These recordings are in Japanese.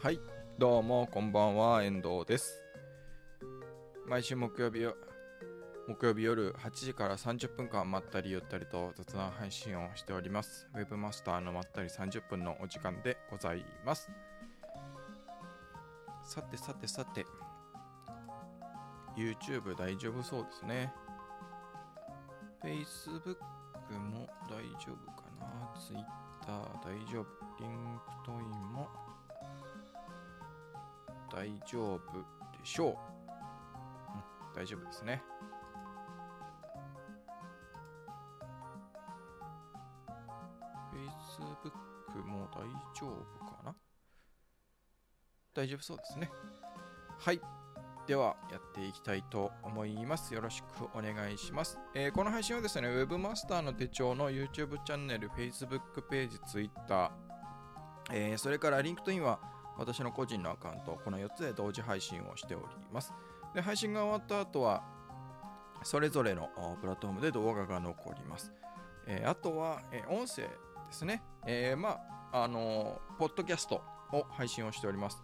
はい、どうもこんばんは、遠藤です。毎週木曜日よ木曜日夜8時から30分間まったりゆったりと雑談配信をしております。ウェブマスターのまったり30分のお時間でございます。さてさてさて、YouTube 大丈夫そうですね。Facebook も大丈夫かな ?Twitter 大丈夫。 LinkedIn も大丈夫でしょう。うん、大丈夫ですね。Facebook も大丈夫かな？大丈夫そうですね。はい。では、やっていきたいと思います。よろしくお願いします。えーこの配信はですね、Webmaster の手帳の YouTube チャンネル、Facebook ページ、Twitter、えーそれから LinkedIn は私の個人のアカウント、この4つで同時配信をしております。で配信が終わった後は、それぞれのプラットフォームで動画が残ります。えーあとは、えー音声ですね。えーまあ、あのポッドキャストを配信をしております。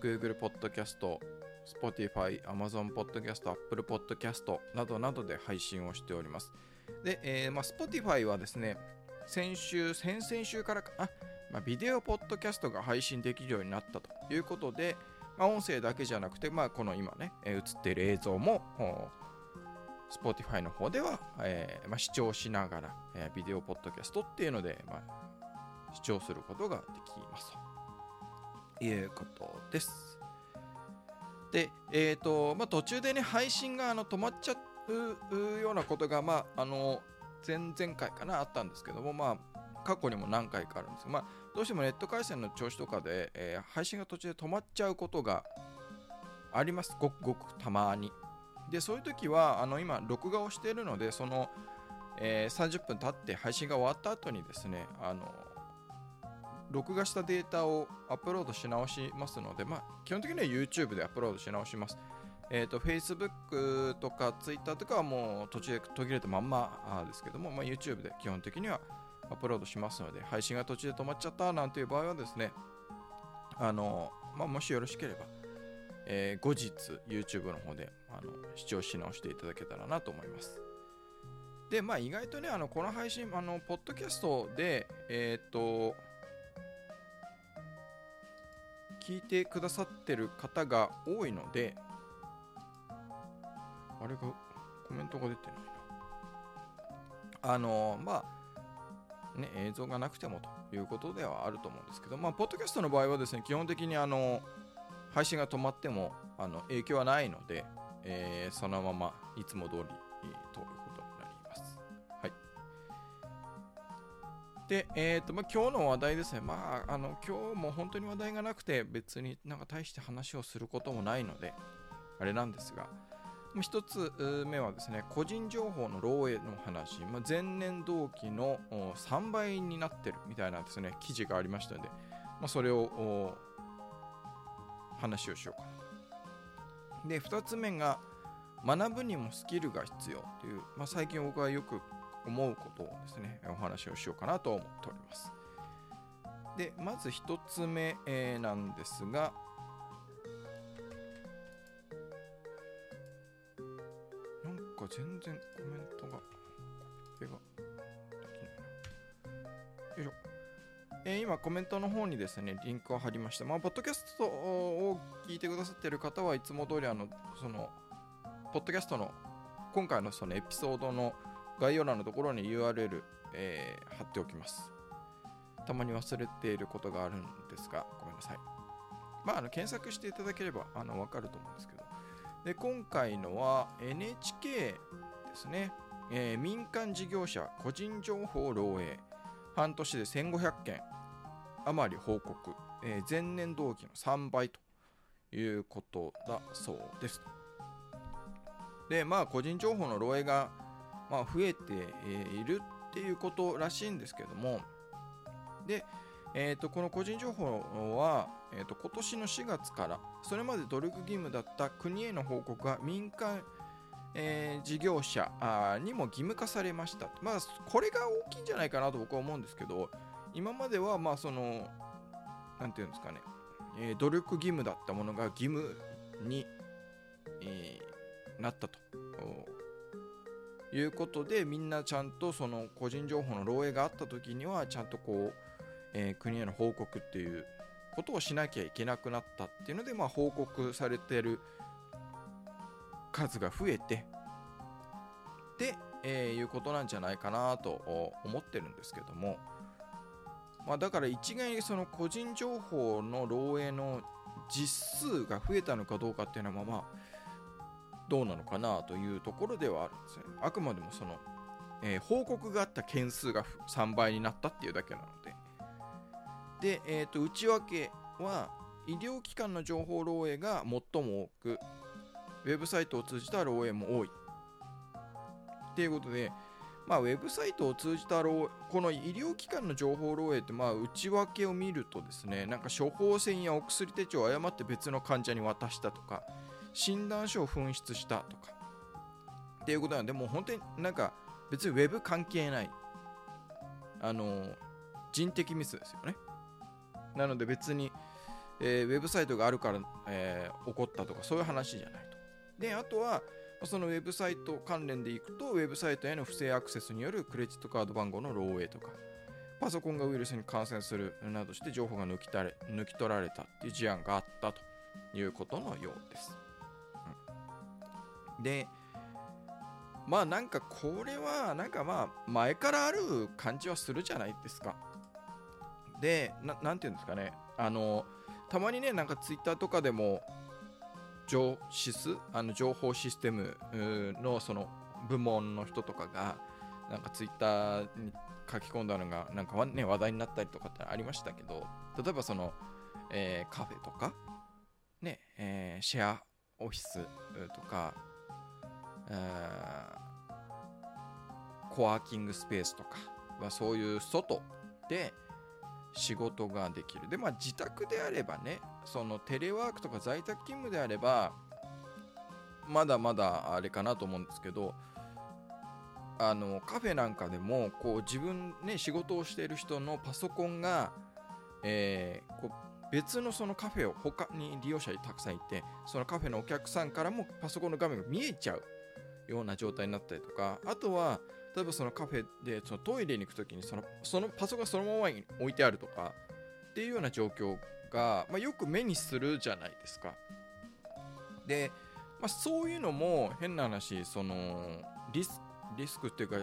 Google ポッドキャスト、Spotify、Amazon ポッドキャスト、Apple ポッドキャストなどなどで配信をしております。で、えーまあ、Spotify はですね、先週、先々週からか、あまあ、ビデオポッドキャストが配信できるようになったということで、まあ、音声だけじゃなくて、まあ、この今ね、映っている映像も、お Spotify の方では、えーまあ、視聴しながら、えービデオポッドキャストっていうので、まあ、視聴することができますということです。で、えっ、と、まあ、途中でね、配信があの止まっちゃううようなことが、まあ、あの、前々回かな、あったんですけども、まあ、過去にも何回かあるんですが、まあ、どうしてもネット回線の調子とかで、えー配信が途中で止まっちゃうことがあります。ごくごくたまに。で、そういう時は、あの、今、録画をしているので、その、えー30分経って配信が終わった後にですね、あの、録画したデータをアップロードし直しますので、まあ、基本的には YouTube でアップロードし直します。えっ、と、Facebook とか Twitter とかはもう途中で途切れたまんまですけども、まあ、YouTube で基本的にはアップロードしますので、配信が途中で止まっちゃったなんていう場合はですね、あの、まあ、もしよろしければ、えー後日 YouTube の方であの視聴し直していただけたらなと思います。で、まあ意外とね、あのこの配信、あの、ポッドキャストで、えーっと、聞いてくださってる方が多いので、あれが、コメントが出てないな。あの、まあ、ね、映像がなくてもということではあると思うんですけど、まあ、ポッドキャストの場合はですね、基本的にあの、配信が止まってもあの影響はないので、えーそのままいつも通り、えーということになります。はい。で、えっ、と、まあ、今日の話題ですね。まあ、あの、今日も本当に話題がなくて、別になんか大して話をすることもないので、あれなんですが、まあ一つ目はですね、個人情報の漏洩の話、まあ、前年同期の3倍になってるみたいなですね、記事がありましたので、まあ、それを話をしようかな。で、2つ目が、学ぶにもスキルが必要という、まあ、最近僕はよく思うことをですね、お話をしようかなと思っております。で、まず1つ目、なんですが、か全然コメントが、コピペができない。よいしょ。えー今コメントの方にですね、リンクを貼りました。まあ、ポッドキャストを聞いてくださってる方はいつも通りあの、その、ポッドキャストの、今回のそのエピソードの概要欄のところに URL、えー貼っておきます。たまに忘れていることがあるんですが、ごめんなさい。まあ、あの検索していただければあの分かると思うんですけど。で、今回のは NHK ですね。えー民間事業者個人情報漏洩。半年で1500件余り報告、えー前年同期の3倍ということだそうです。で、まあ、個人情報の漏洩が、まあ、増えているっていうことらしいんですけども、で、えー、とこの個人情報は、えー、と今年の4月からそれまで努力義務だった国への報告が民間、えー事業者あにも義務化されました。まあ、これが大きいんじゃないかなと僕は思うんですけど、今までは、まあ、その、なんていうんですかね、えー、努力義務だったものが義務に、えー、なったということでみんなちゃんとその個人情報の漏洩があった時にはちゃんとこう、えー、国への報告っていうことをしなきゃいけなくなったっていうので、まあ、報告されてる数が増えてで、え、いうことなんじゃないかなと思ってるんですけども、まあ、だから一概にその個人情報の漏洩の実数が増えたのかどうかっていうのはまあどうなのかなというところではあるんですね。あくまでもその、えー、報告があった件数が3倍になったっていうだけなので。えー、と内訳は医療機関の情報漏洩が最も多く、ウェブサイトを通じた漏洩も多い。っていうことで、まあ、ウェブサイトを通じた漏この医療機関の情報漏洩って、まあ、内訳を見るとですね、なんか処方箋やお薬手帳を誤って別の患者に渡したとか、診断書を紛失したとかっていうことなんでもう本当になんか別にウェブ関係ないあの人的ミスですよねなので別に、えー、ウェブサイトがあるから、えー、起こったとかそういう話じゃないとであとはそのウェブサイト関連でいくとウェブサイトへの不正アクセスによるクレジットカード番号の漏洩とかパソコンがウイルスに感染するなどして情報が抜き抜き取られたっていう事案があったということのようです。うんでまあなんかこれはなんかまあ前からある感じはするじゃないですか。で、なていうんですかね、あの、たまにね、なんかツイッターとかでも、情シスあの情報システムのその部門の人とかが、なんかツイッターに書き込んだのが、なんかね、話題になったりとかってありましたけど、例えばその、えー、カフェとか、ね、えー、シェアオフィスとか、コワーキングスペースとかはそういう外で仕事ができる。で、まあ自宅であればね、そのテレワークとか在宅勤務であれば、まだまだあれかなと思うんですけど、あのカフェなんかでもこう自分ね仕事をしている人のパソコンが、えー、こう別のそのカフェを他に利用者にたくさんいてそのカフェのお客さんからもパソコンの画面が見えちゃうような状態になったりとかあとは例えばそのカフェでそのトイレに行く時にそのそのパソコンそのままに置いてあるとかっていうような状況が、まあ、よく目にするじゃないですか。で、まあ、そういうのも変な話そのリスリスクっていうか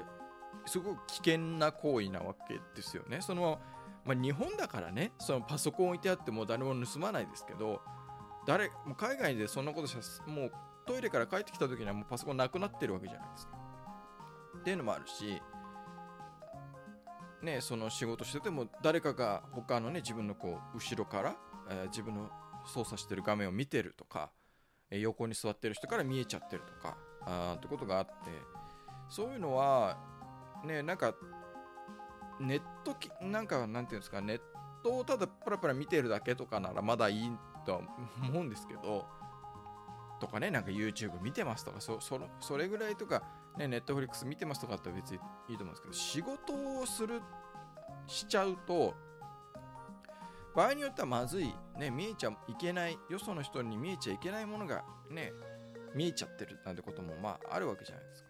すごく危険な行為なわけですよね。そのまあ、日本だからねそのパソコン置いてあっても誰も盗まないですけど誰もう海外でそんなことしたらもうトイレから帰ってきた時にはもうパソコンなくなってるわけじゃないですか。っていうのもあるし、ね、その仕事してても誰かが他のね自分のこう後ろから、えー、自分の操作してる画面を見てるとか、えー、横に座ってる人から見えちゃってるとかあってことがあってそういうのはねなんかネットきなんかなんていうんですかネットをただパラパラ見てるだけとかならまだいいとは思うんですけどとかね、なんか YouTube 見てますとか、そそそれぐらいとか、ね、Netflix 見てますとかって別にいいと思うんですけど、仕事をする、しちゃうと、場合によってはまずい、ね、見えちゃいけない、よその人に見えちゃいけないものがね、見えちゃってるなんてこともまああるわけじゃないですか。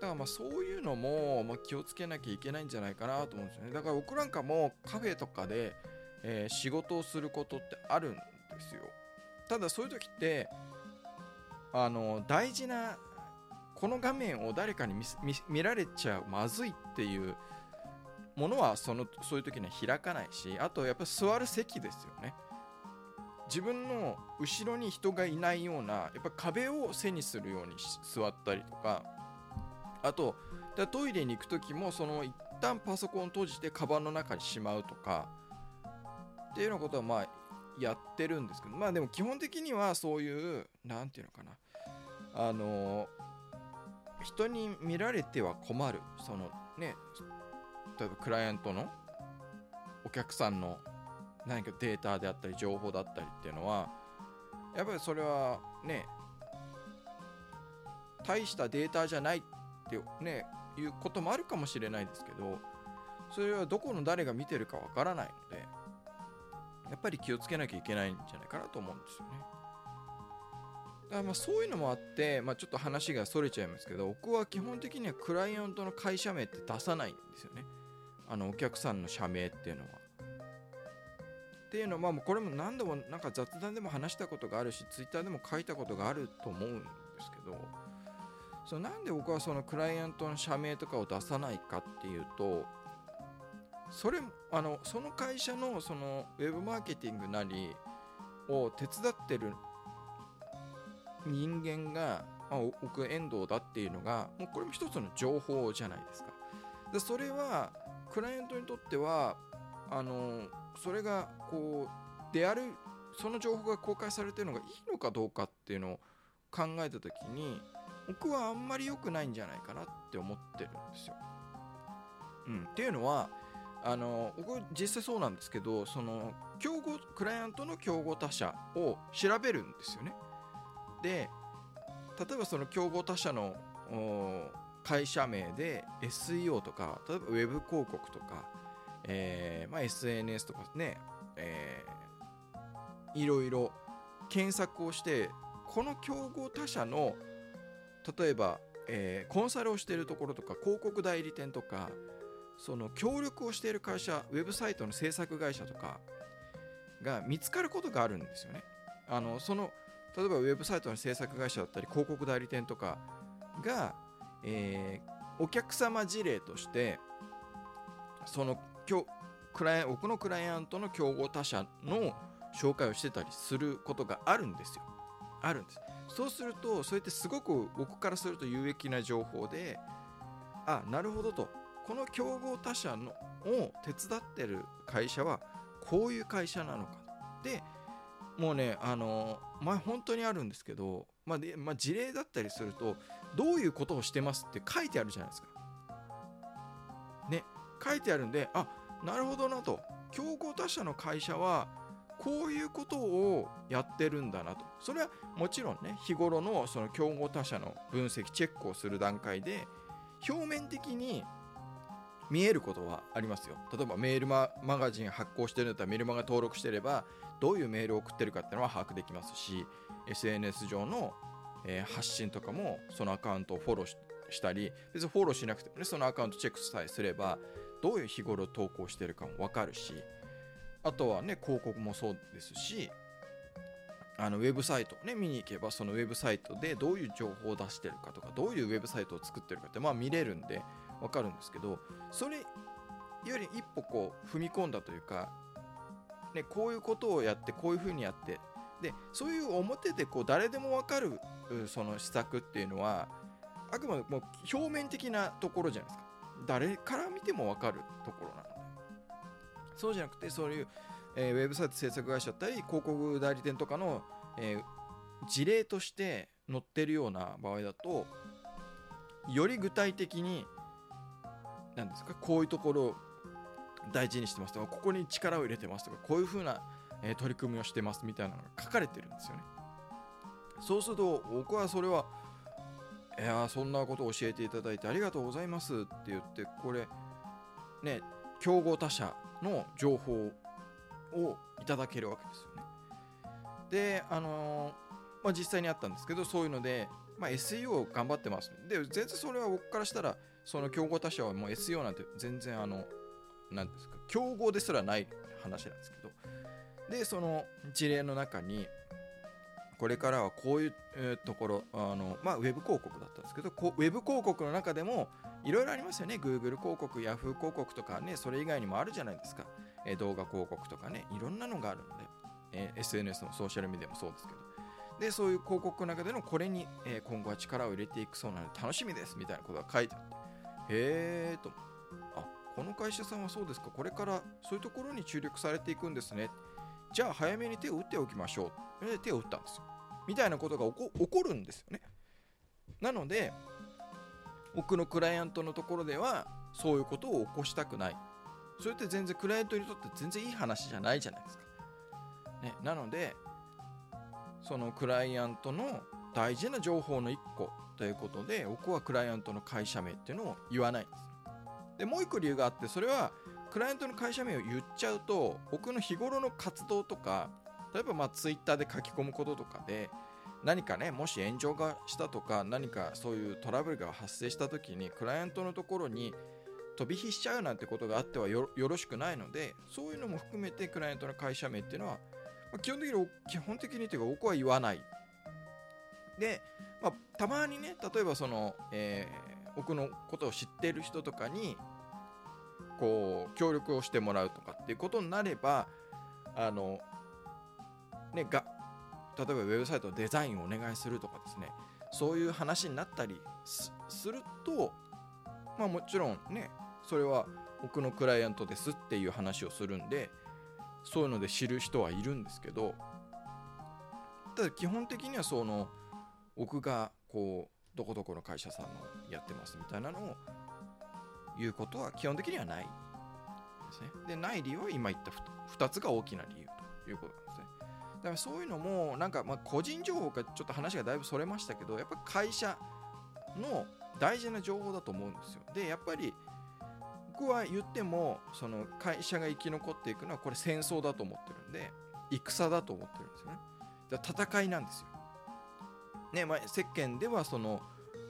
だからまあそういうのもま気をつけなきゃいけないんじゃないかなと思うんですよね。だから僕なんかもカフェとかで、えー、仕事をすることってあるんですよ。ただそういう時ってあの大事なこの画面を誰かに見られちゃうまずいっていうものはそのそういう時には開かないしあとやっぱ座る席ですよね。自分の後ろに人がいないようなやっぱ壁を背にするように座ったりとか。あとトイレに行く時もその一旦パソコンを閉じてカバンの中にしまうとか。っていうようなことはまあやってるんですけど。まあでも基本的にはそういう何て言うのかな。あの人に見られては困るそのね例えばクライアントのお客さんの何かデータであったり情報だったりっていうのはやっぱりそれはね大したデータじゃないってねいうこともあるかもしれないですけどそれはどこの誰が見てるかわからないのでやっぱり気をつけなきゃいけないんじゃないかなと思うんですよね。だからまあそういうのもあって、まあ、ちょっと話がそれちゃいますけど僕は基本的にはクライアントの会社名って出さないんですよねあのお客さんの社名っていうのは。っていうのは、まあ、これも何度もなんか雑談でも話したことがあるしツイッターでも書いたことがあると思うんですけどそのなんで僕はそのクライアントの社名とかを出さないかっていうとそれあのその会社のそのウェブマーケティングなりを手伝ってる人間が、まあ、僕遠藤だっていうのがもうこれも一つの情報じゃないですかでそれはクライアントにとってはあのそれがこうであるその情報が公開されてるのがいいのかどうかっていうのを考えた時に僕はあんまり良くないんじゃないかなって思ってるんですよ。うん、っていうのはあの僕実際そうなんですけどその競合クライアントの競合他社を調べるんですよね。で例えばその競合他社の会社名で SEO とか例えばウェブ広告とか、えーまあ、SNS とかね、えー、いろいろ検索をしてこの競合他社の例えば、えー、コンサルをしているところとか広告代理店とかその協力をしている会社ウェブサイトの制作会社とかが見つかることがあるんですよね。あのその例えばウェブサイトの制作会社だったり広告代理店とかが、えー、お客様事例としてそのクライ僕のクライアントの競合他社の紹介をしてたりすることがあるんですよ。あるんです。そうするとそれってすごく僕からすると有益な情報であなるほどとこの競合他社のを手伝ってる会社はこういう会社なのかでもうねあの前本当にあるんですけど、まあでまあ、事例だったりするとどういうことをしてますって書いてあるじゃないですか。ね書いてあるんであなるほどなと競合他社の会社はこういうことをやってるんだなとそれはもちろんね日頃のその競合他社の分析チェックをする段階で表面的に見えることはありますよ。例えばメールマガジン発行してるんだったらメルマガ登録してればどういうメールを送ってるかっていうのは把握できますし SNS 上の、えー、発信とかもそのアカウントをフォローしたり別にフォローしなくてもねそのアカウントチェックさえすればどういう日頃投稿してるかも分かるしあとはね広告もそうですしあのウェブサイトをね見に行けばそのウェブサイトでどういう情報を出してるかとかどういうウェブサイトを作ってるかってまあ見れるんで分かるんですけどそれより一歩こう踏み込んだというか、ね、こういうことをやってこういうふうにやってでそういう表でこう誰でも分かるその施策っていうのはあくまでも表面的なところじゃないですか。誰から見ても分かるところなので。そうじゃなくてそういう、えー、ウェブサイト制作会社だったり広告代理店とかの、えー、事例として載ってるような場合だとより具体的に何ですか？こういうところを大事にしてますとかここに力を入れてますとかこういう風な、え、取り組みをしてますみたいなのが書かれてるんですよね。そうすると僕はそれはいやそんなこと教えていただいてありがとうございますって言ってこれね競合他社の情報をいただけるわけですよね。であのー、まあ、実際にあったんですけどそういうので、まあ、SEO 頑張ってます。で全然それは僕からしたらその競合他社はもう SEO なんて全然あの何ですか競合ですらない話なんですけど。でその事例の中にこれからはこういう、ところあの、まあ、ウェブ広告だったんですけどウェブ広告の中でもいろいろありますよね。Google 広告 Yahoo 広告とかねそれ以外にもあるじゃないですか、え、動画広告とかねいろんなのがあるので、え、SNS のソーシャルメディアもそうですけど。でそういう広告の中でのこれに、え今後は力を入れていくそうなので楽しみですみたいなことが書いてあってへえと。あこの会社さんはそうですか。これからそういうところに注力されていくんですね。じゃあ早めに手を打っておきましょう。で手を打ったんですよ。みたいなことが起こるんですよね。なので僕のクライアントのところではそういうことを起こしたくない。それって全然クライアントにとって全然いい話じゃないじゃないですか、ね、なのでそのクライアントの大事な情報の1個ということで僕はクライアントの会社名っていうのを言わないんです。でもう一個理由があってそれはクライアントの会社名を言っちゃうと僕の日頃の活動とか例えばまあツイッターで書き込むこととかで何かねもし炎上がしたとか何かそういうトラブルが発生した時にクライアントのところに飛び火しちゃうなんてことがあってはよろしくないのでそういうのも含めてクライアントの会社名っていうのは、まあ、基本的に基本的にというか僕は言わない。で、まあ、たまにね例えばその、えー、僕のことを知ってる人とかにこう協力をしてもらうとかっていうことになればあのねが例えばウェブサイトのデザインをお願いするとかですね。そういう話になったりするとまあもちろんねそれは僕のクライアントですっていう話をするんでそういうので知る人はいるんですけどただ基本的にはその僕がこうどこどこの会社さんのやってますみたいなのを言うことは基本的にはないですね。でない理由は今言った 2, 2つが大きな理由ということなんですね。だからそういうのもなんかまあ個人情報かちょっと話がだいぶそれましたけどやっぱ会社の大事な情報だと思うんですよ。でやっぱり僕は言ってもその会社が生き残っていくのはこれ戦争だと思ってるんで戦だと思ってるんですよね。だから戦いなんですよ。ねまあ、世間ではその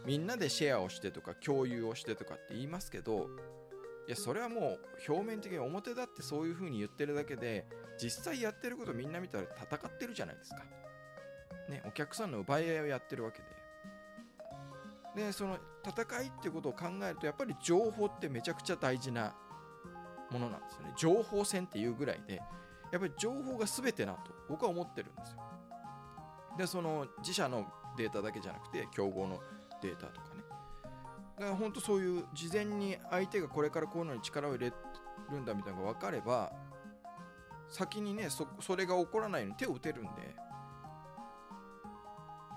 みんなでシェアをしてとか共有をしてとかって言いますけどいやそれはもう表面的に表だってそういう風に言ってるだけで実際やってることみんな見たら戦ってるじゃないですか。ね、お客さんの奪い合いをやってるわけで。でその戦いっていうことを考えるとやっぱり情報ってめちゃくちゃ大事なものなんですよね。情報戦っていうぐらいでやっぱり情報が全てなと僕は思ってるんですよ。でその自社のデータだけじゃなくて競合のデータとかね。だから本当そういう事前に相手がこれからこういうのに力を入れるんだみたいなのが分かれば先にねそそれが起こらないように手を打てるんで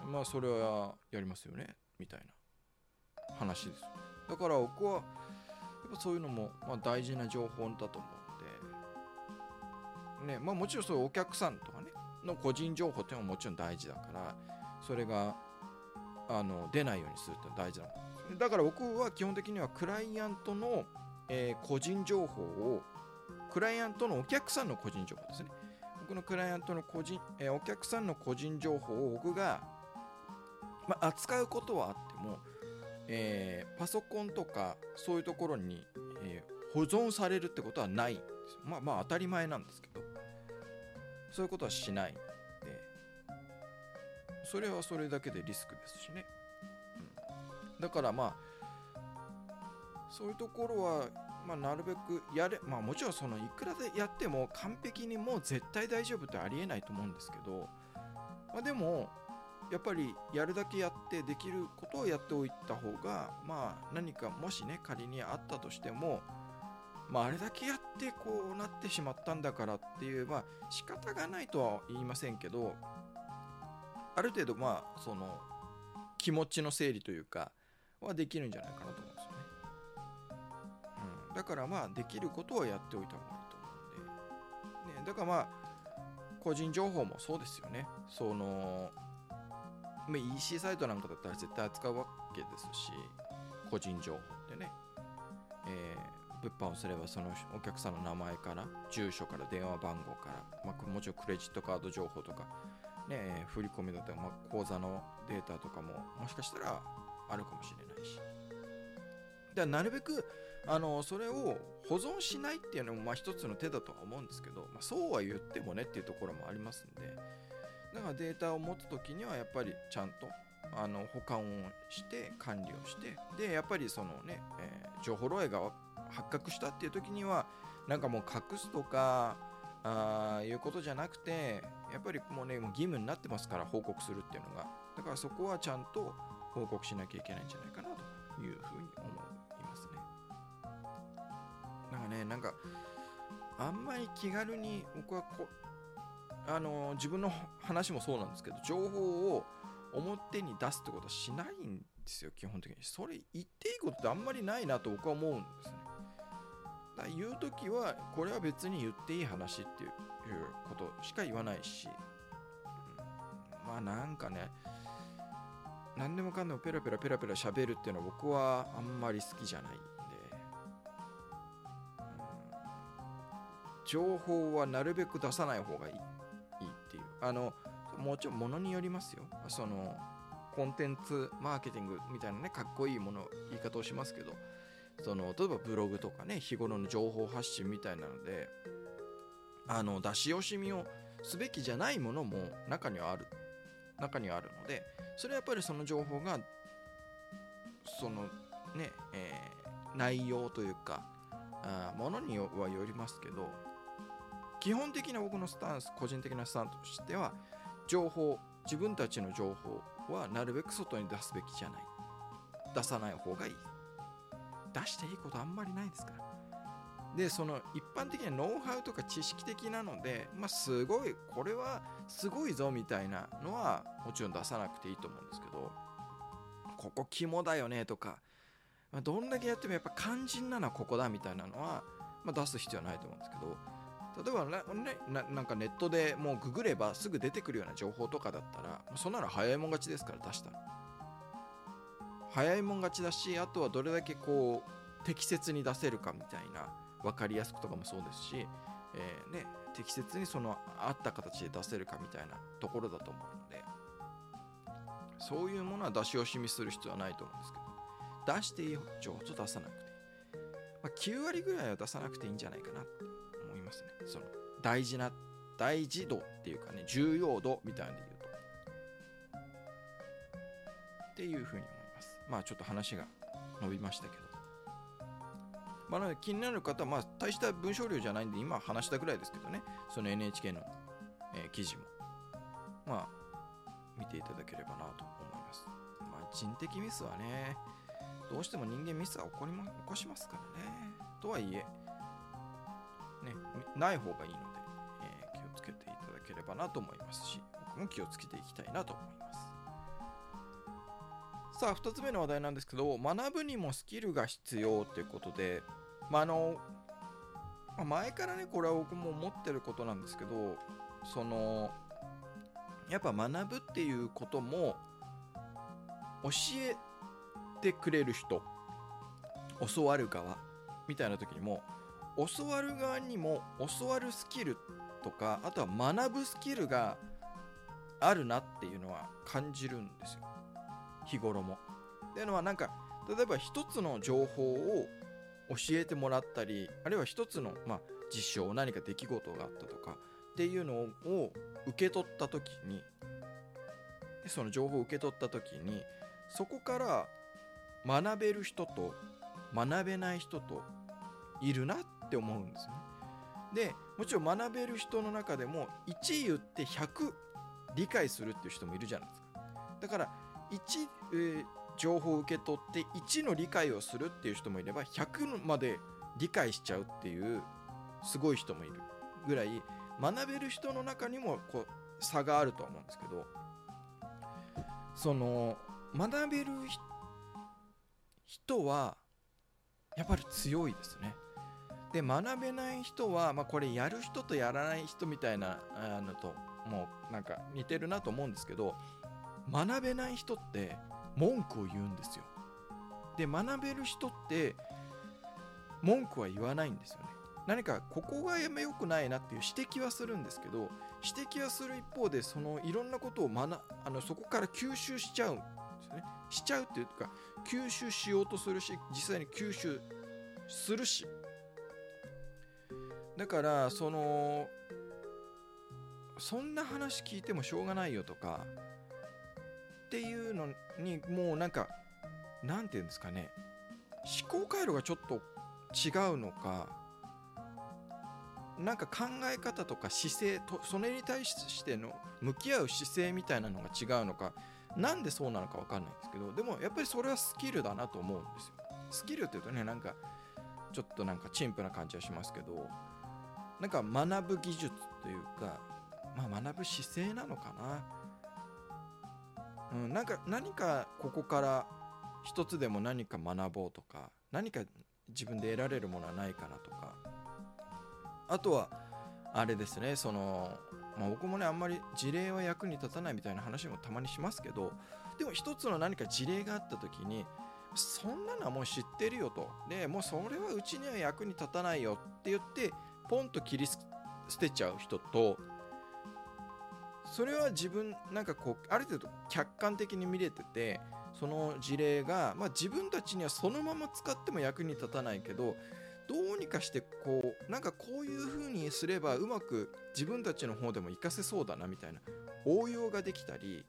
まあそれはやりますよねみたいな。話ですだから僕はやっぱそういうのも、まあ、大事な情報だと思うんで。ねまあもちろんそういうお客さんとかねの個人情報っていうのはもちろん大事だからそれがあの出ないようにするって大事なのだから僕は基本的にはクライアントの、えー、個人情報をクライアントのお客さんの個人情報ですね。僕のクライアントの個人、えー、お客さんの個人情報を僕が、ま、扱うことはあってもえー、パソコンとかそういうところに、えー、保存されるってことはないまあまあ当たり前なんですけど。そういうことはしないで。それはそれだけでリスクですしね、うん、だからまあそういうところは、まあ、なるべくやれまあもちろんそのいくらでやっても完璧にもう絶対大丈夫ってありえないと思うんですけど、まあ、でもやっぱりやるだけやってできることをやっておいた方がまあ何かもしね仮にあったとしてもまああれだけやってこうなってしまったんだからっていうまあ仕方がないとは言いませんけどある程度まあその気持ちの整理というかはできるんじゃないかなと思うんですよね。うん、だからまあできることはやっておいた方がいいと思うんで、ね、だからまあ個人情報もそうですよね。そのまあ、EC サイトなんかだったら絶対扱うわけですし個人情報ってね、えー、物販をすればそのお客さんの名前から住所から電話番号から、まあ、もちろんクレジットカード情報とか、ね、振り込みだったら、まあ、口座のデータとかももしかしたらあるかもしれないし。だなるべくあのそれを保存しないっていうのもまあ一つの手だとは思うんですけど、まあ、そうは言ってもねっていうところもありますんでだからデータを持つ時にはやっぱりちゃんとあの保管をして管理をしてでやっぱりそのね、えー、情報漏洩が発覚したっていう時にはなんかもう隠すとかあいうことじゃなくてやっぱりもうねもう義務になってますから報告するっていうのが。だからそこはちゃんと報告しなきゃいけないんじゃないかなというふうに思いますね。だかねなんかあんまり気軽に僕はこあの自分の話もそうなんですけど情報を表に出すってことはしないんですよ基本的に。それ言っていいことってあんまりないなと僕は思うんですね。だから言う時はこれは別に言っていい話っていうことしか言わないし、うん、まあなんかね何でもかんでもペラペラペラペラ喋るっていうのは僕はあんまり好きじゃないんで、情報はなるべく出さない方がいい。あのもちろんものによりますよ。そのコンテンツマーケティングみたいなねかっこいいもの言い方をしますけど。その例えばブログとかね日頃の情報発信みたいなのであの出し惜しみをすべきじゃないものも中にはある。中にはあるのでそれはやっぱりその情報がそのね、えー、内容というかあものにはよりますけど基本的な僕のスタンス個人的なスタンスとしては情報自分たちの情報はなるべく外に出すべきじゃない。出さない方がいい。出していいことあんまりないですから。でその一般的なノウハウとか知識的なので、まあ、すごいこれはすごいぞみたいなのはもちろん出さなくていいと思うんですけどここ肝だよねとか、ま、どんだけやってもやっぱ肝心なのはここだみたいなのは、まあ、出す必要はないと思うんですけど例えばねななんかネットでもうググればすぐ出てくるような情報とかだったらそんなの早いもん勝ちですから出したら。早いもん勝ちだしあとはどれだけこう適切に出せるかみたいな分かりやすくとかもそうですし、えー、ね、適切にその合った形で出せるかみたいなところだと思うのでそういうものは出し惜しみする必要はないと思うんですけど出していい情報と出さなくてまあ、9割ぐらいは出さなくていいんじゃないかなって。ますね。その大事な大事度っていうかね重要度みたいなで言うと。っていうふうに思います。まあちょっと話が伸びましたけど。まあ、なので気になる方は、まあ、大した文章量じゃないんで、今話したぐらいですけどね、その NHK の、えー、記事も、まあ、見ていただければなと思います。まあ、人的ミスはね、どうしても人間ミスは起こり、ま、起こしますからね。とはいえ、ね、ない方がいいので、えー、気をつけていただければなと思いますし、僕も気をつけていきたいなと思います。さあ2つ目の話題なんですけど学ぶにもスキルが必要ということで、まあ、あの前からねこれは僕も思ってることなんですけどそのやっぱ学ぶっていうことも教えてくれる人教わる側みたいな時にも教わる側にも教わるスキルとかあとは学ぶスキルがあるなっていうのは感じるんですよ日頃も。っていうのはなんか例えば一つの情報を教えてもらったりあるいは一つの、まあ、事象何か出来事があったとかっていうのを受け取った時にその情報を受け取った時にそこから学べる人と学べない人といるなっって思うんですよね。でもちろん学べる人の中でも1言って100理解するっていう人もいるじゃないですか。だから1、えー、情報を受け取って1の理解をするっていう人もいれば100まで理解しちゃうっていうすごい人もいるぐらい学べる人の中にもこう差があるとは思うんですけどその学べる人はやっぱり強いですね。で学べない人は、まあ、これやる人とやらない人みたいなあのともうなんか似てるなと思うんですけど学べない人って文句を言うんですよ。で学べる人って文句は言わないんですよね。何かここがやめよくないなっていう指摘はするんですけど指摘はする一方でそのいろんなことを学あのそこから吸収しちゃうんですよね。しちゃうっていうか吸収しようとするし実際に吸収するしだからそのそんな話聞いてもしょうがないよとかっていうのにもうなんかなんていうんですかね。思考回路がちょっと違うのかなんか考え方とか姿勢とそれに対しての向き合う姿勢みたいなのが違うのかなんでそうなのか分かんないんですけどでもやっぱりそれはスキルだなと思うんですよ。スキルっていうとねなんかちょっとなんか陳腐な感じはしますけどなんか学ぶ技術というかまあ学ぶ姿勢なのかな。うん、なんか何かここから一つでも何か学ぼうとか何か自分で得られるものはないかなとか。あとはあれですねその、まあ、僕もねあんまり事例は役に立たないみたいな話もたまにしますけどでも一つの何か事例があった時にそんなのはもう知ってるよと。でもうそれはうちには役に立たないよって言ってポンと切り捨てちゃう人とそれは自分なんかこうある程度客観的に見れててその事例が、まあ、自分たちにはそのまま使っても役に立たないけどどうにかしてこうなんかこういう風にすればうまく自分たちの方でも活かせそうだなみたいな応用ができたり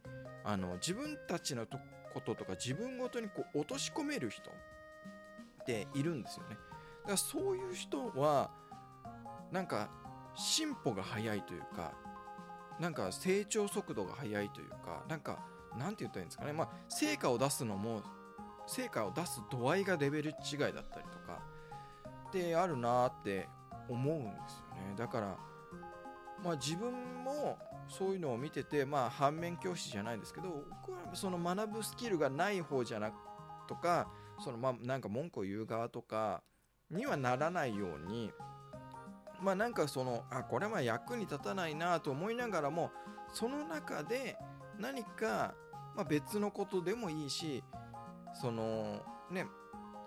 あの自分たちのこととか自分ごとにこう落とし込める人っているんですよね。だからそういう人はなんか進歩が早いというかなんか成長速度が速いというかなんかなんて言ったらいいんですかね。まあ成果を出すのも成果を出す度合いがレベル違いだったりとかってあるなって思うんですよね。だからまあ自分もそういうのを見ててまあ反面教師じゃないですけど僕はその学ぶスキルがない方じゃなくとかそのまあなんか文句を言う側とかにはならないようにまあなんかそのあこれは役に立たないなと思いながらもその中で何か、まあ、別のことでもいいしそのね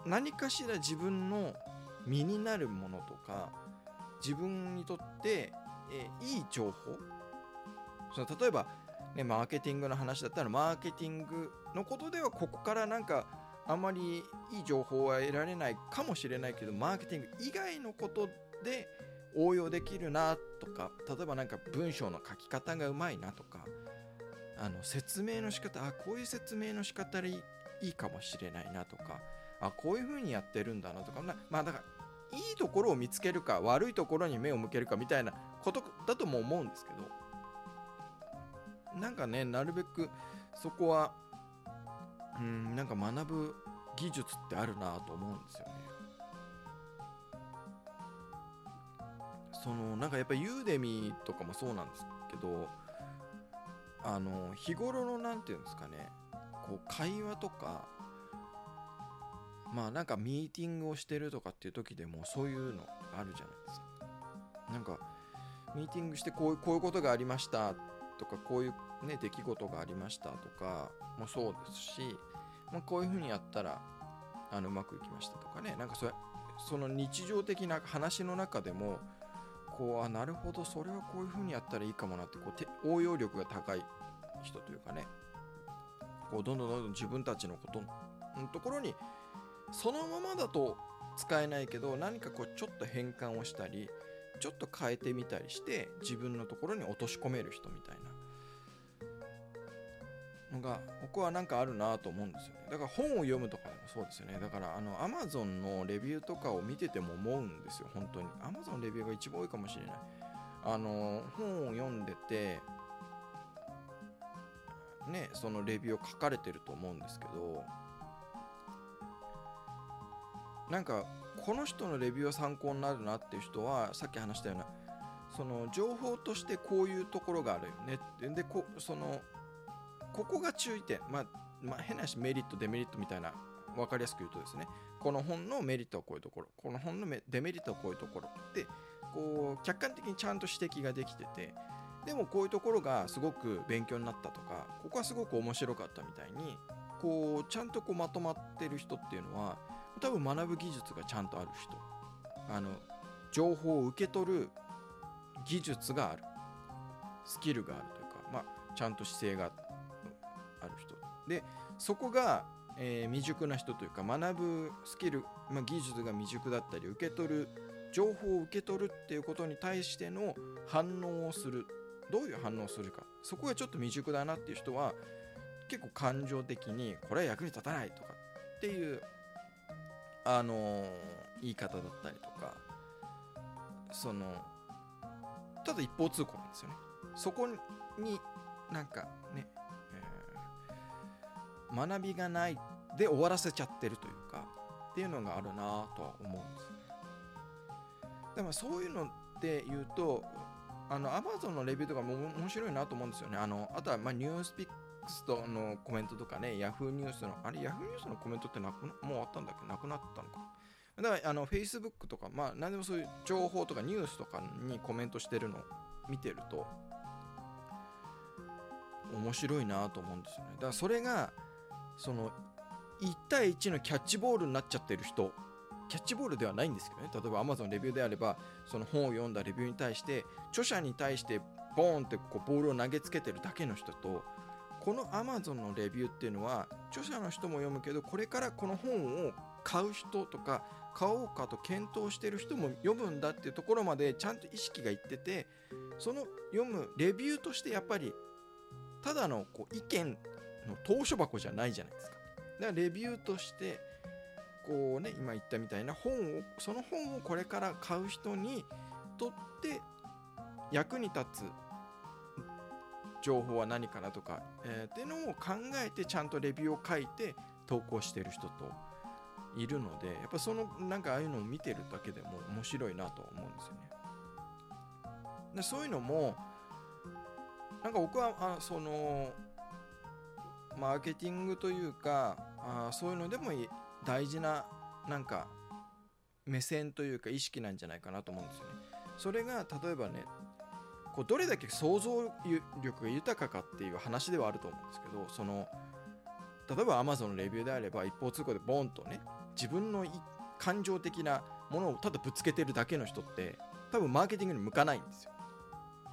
何かしら自分の身になるものとか自分にとって、えいい情報。その例えば、ね、マーケティングの話だったらマーケティングのことではここからなんかあまりいい情報は得られないかもしれないけどマーケティング以外のことで応用できるなとか例えばなんか文章の書き方がうまいなとかあの説明の仕方あこういう説明の仕方でいいかもしれないなとかあこういう風にやってるんだなとかまあだからいいところを見つけるか悪いところに目を向けるかみたいなことだとも思うんですけどなんかねなるべくそこはうんなんか学ぶ技術ってあるなと思うんですよね。そのなんかやっぱりユーデミとかもそうなんですけどあの日頃の何て言うんですかねこう会話とかまあなんかミーティングをしてるとかっていう時でもそういうのあるじゃないですか。なんかミーティングしてこうこういうことがありましたとかこういうね出来事がありましたとかもそうですし、まあ、こういうふうにやったらあのうまくいきましたとかね。なんかそれその日常的な話の中でもこうあなるほどそれはこういう風にやったらいいかもなってこう応用力が高い人というかね。こうどんどんどんどん自分たちのことのところにそのままだと使えないけど何かこうちょっと変換をしたりちょっと変えてみたりして自分のところに落とし込める人みたいな。のが僕はなんかあるなと思うんですよね。だから本を読むとかもそうですよね。だからあの Amazon のレビューとかを見てても思うんですよ。本当に。Amazon レビューが一番多いかもしれない。あの本を読んでてねそのレビューを書かれてると思うんですけどなんかこの人のレビューは参考になるなっていう人はさっき話したようなその情報としてこういうところがあるよね。でこそのここが注意点、まあ、まあ、変な話メリットデメリットみたいな分かりやすく言うとですね。この本のメリットはこういうところ。この本のデメリットはこういうところ。でこう客観的にちゃんと指摘ができててでもこういうところがすごく勉強になったとかここはすごく面白かったみたいにこうちゃんとこうまとまってる人っていうのは多分学ぶ技術がちゃんとある人。あの情報を受け取る技術がある。スキルがあるというか、まあ、ちゃんと姿勢があってある人。でそこが、えー、未熟な人というか学ぶスキル、まあ、技術が未熟だったり受け取る情報を受け取るっていうことに対しての反応をする。どういう反応をするか。そこがちょっと未熟だなっていう人は結構感情的にこれは役に立たないとかっていうあのー、言い方だったりとかそのただ一方通行なんですよね。そこになんかね学びがないで終わらせちゃってるというかっていうのがあるなとは思うんです。でもそういうのって言うとあの Amazon のレビューとかも面白いなと思うんですよね。あのあとはまあニュースピックスとのコメントとかね Yahoo ニュースのあれ Yahoo ニュースのコメントってなくもうあったんだっけ？なくなったのか。だからあの Facebook とかまあ何でもそういう情報とかニュースとかにコメントしてるのを見てると面白いなと思うんですよね。だからそれがその1対1のキャッチボールになっちゃってる人キャッチボールではないんですけどね。例えば Amazon レビューであればその本を読んだレビューに対して著者に対してボーンってこうボールを投げつけてるだけの人とこの Amazon のレビューっていうのは著者の人も読むけどこれからこの本を買う人とか買おうかと検討してる人も読むんだっていうところまでちゃんと意識がいっててその読むレビューとしてやっぱりただのこう意見の投書箱じゃないじゃないですか。だからレビューとしてこうね今言ったみたいな本をその本をこれから買う人にとって役に立つ情報は何かなとか、えー、っていうのを考えてちゃんとレビューを書いて投稿してる人といるのでやっぱそのなんかああいうのを見てるだけでも面白いなと思うんですよね。でそういうのもなんか僕はあそのマーケティングというかあそういうのでも大事ななんか目線というか意識なんじゃないかなと思うんですよね。それが例えばねこうどれだけ想像力が豊かかっていう話ではあると思うんですけどその例えば Amazon のレビューであれば一方通行でボンとね自分の感情的なものをただぶつけてるだけの人って多分マーケティングに向かないんですよ。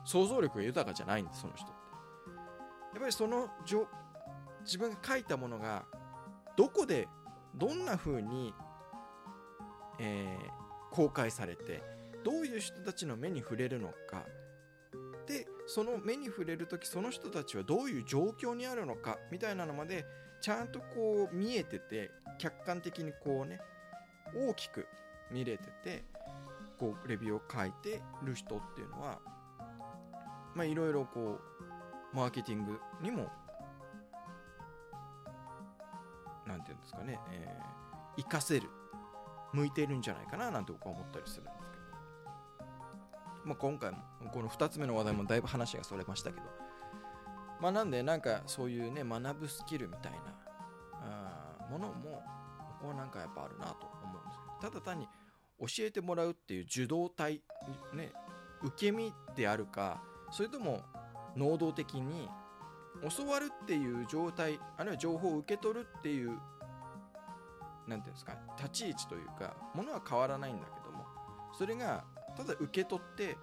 想像力が豊かじゃないんですその人って。やっぱりその自分が書いたものがどこでどんな風に、えー、公開されてどういう人たちの目に触れるのかでその目に触れる時その人たちはどういう状況にあるのかみたいなのまでちゃんとこう見えてて客観的にこうね大きく見れててこうレビューを書いてる人っていうのはまあいろいろこうマーケティングにも何て言うんですかね、えー、活かせる向いているんじゃないかななんて僕は思ったりするんですけど、まあ、今回もこの2つ目の話題もだいぶ話がそれましたけど。まあなんでなんかそういうね学ぶスキルみたいなあものもここはなんかやっぱあるなと思うんですよ。ただ単に教えてもらうっていう受動体ね受け身であるかそれとも能動的に教わるっていう状態あるいは情報を受け取るっていう何て言うんですか立ち位置というかものは変わらないんだけどもそれがただ受け取って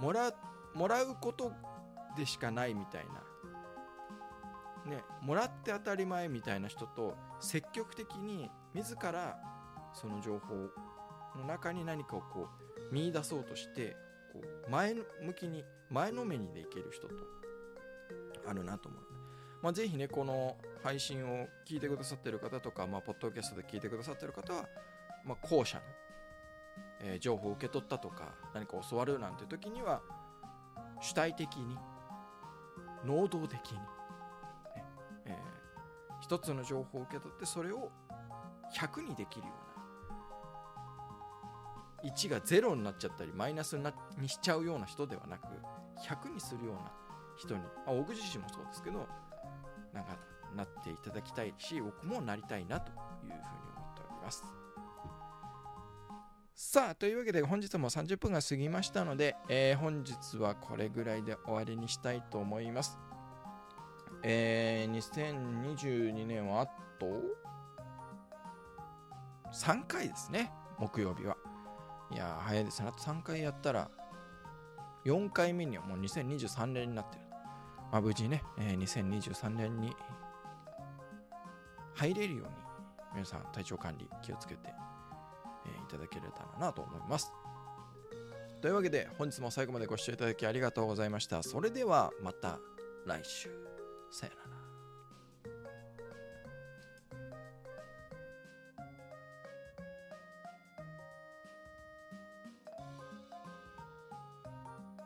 もらもらうことでしかないみたいなねもらって当たり前みたいな人と積極的に自らその情報の中に何かをこう見出そうとしてこう前向きに前のめりでいける人と。あるなと思う。まあ、ぜひね、この配信を聞いてくださってる方とか、まあ、ポッドキャストで聞いてくださってる方は、まあ、後者の、えー、情報を受け取ったとか、何か教わるなんて時には、主体的に、能動的に、ねえー、一つの情報を受け取って、それを100にできるような、1が0になっちゃったり、マイナスにしちゃうような人ではなく、100にするような人に、まあ、僕自身もそうですけどなんかなっていただきたいし僕もなりたいなというふうに思っております。さあというわけで本日も30分が過ぎましたので、えー、本日はこれぐらいで終わりにしたいと思います。えー、2022年はあと？3回ですね木曜日は。いや早いですね。あと3回やったら4回目にはもう2023年になってる。まあ、無事ね、えー、2023年に入れるように皆さん体調管理気をつけて、えー、いただけれたらなと思います。というわけで本日も最後までご視聴いただきありがとうございました。それではまた来週。さよなら。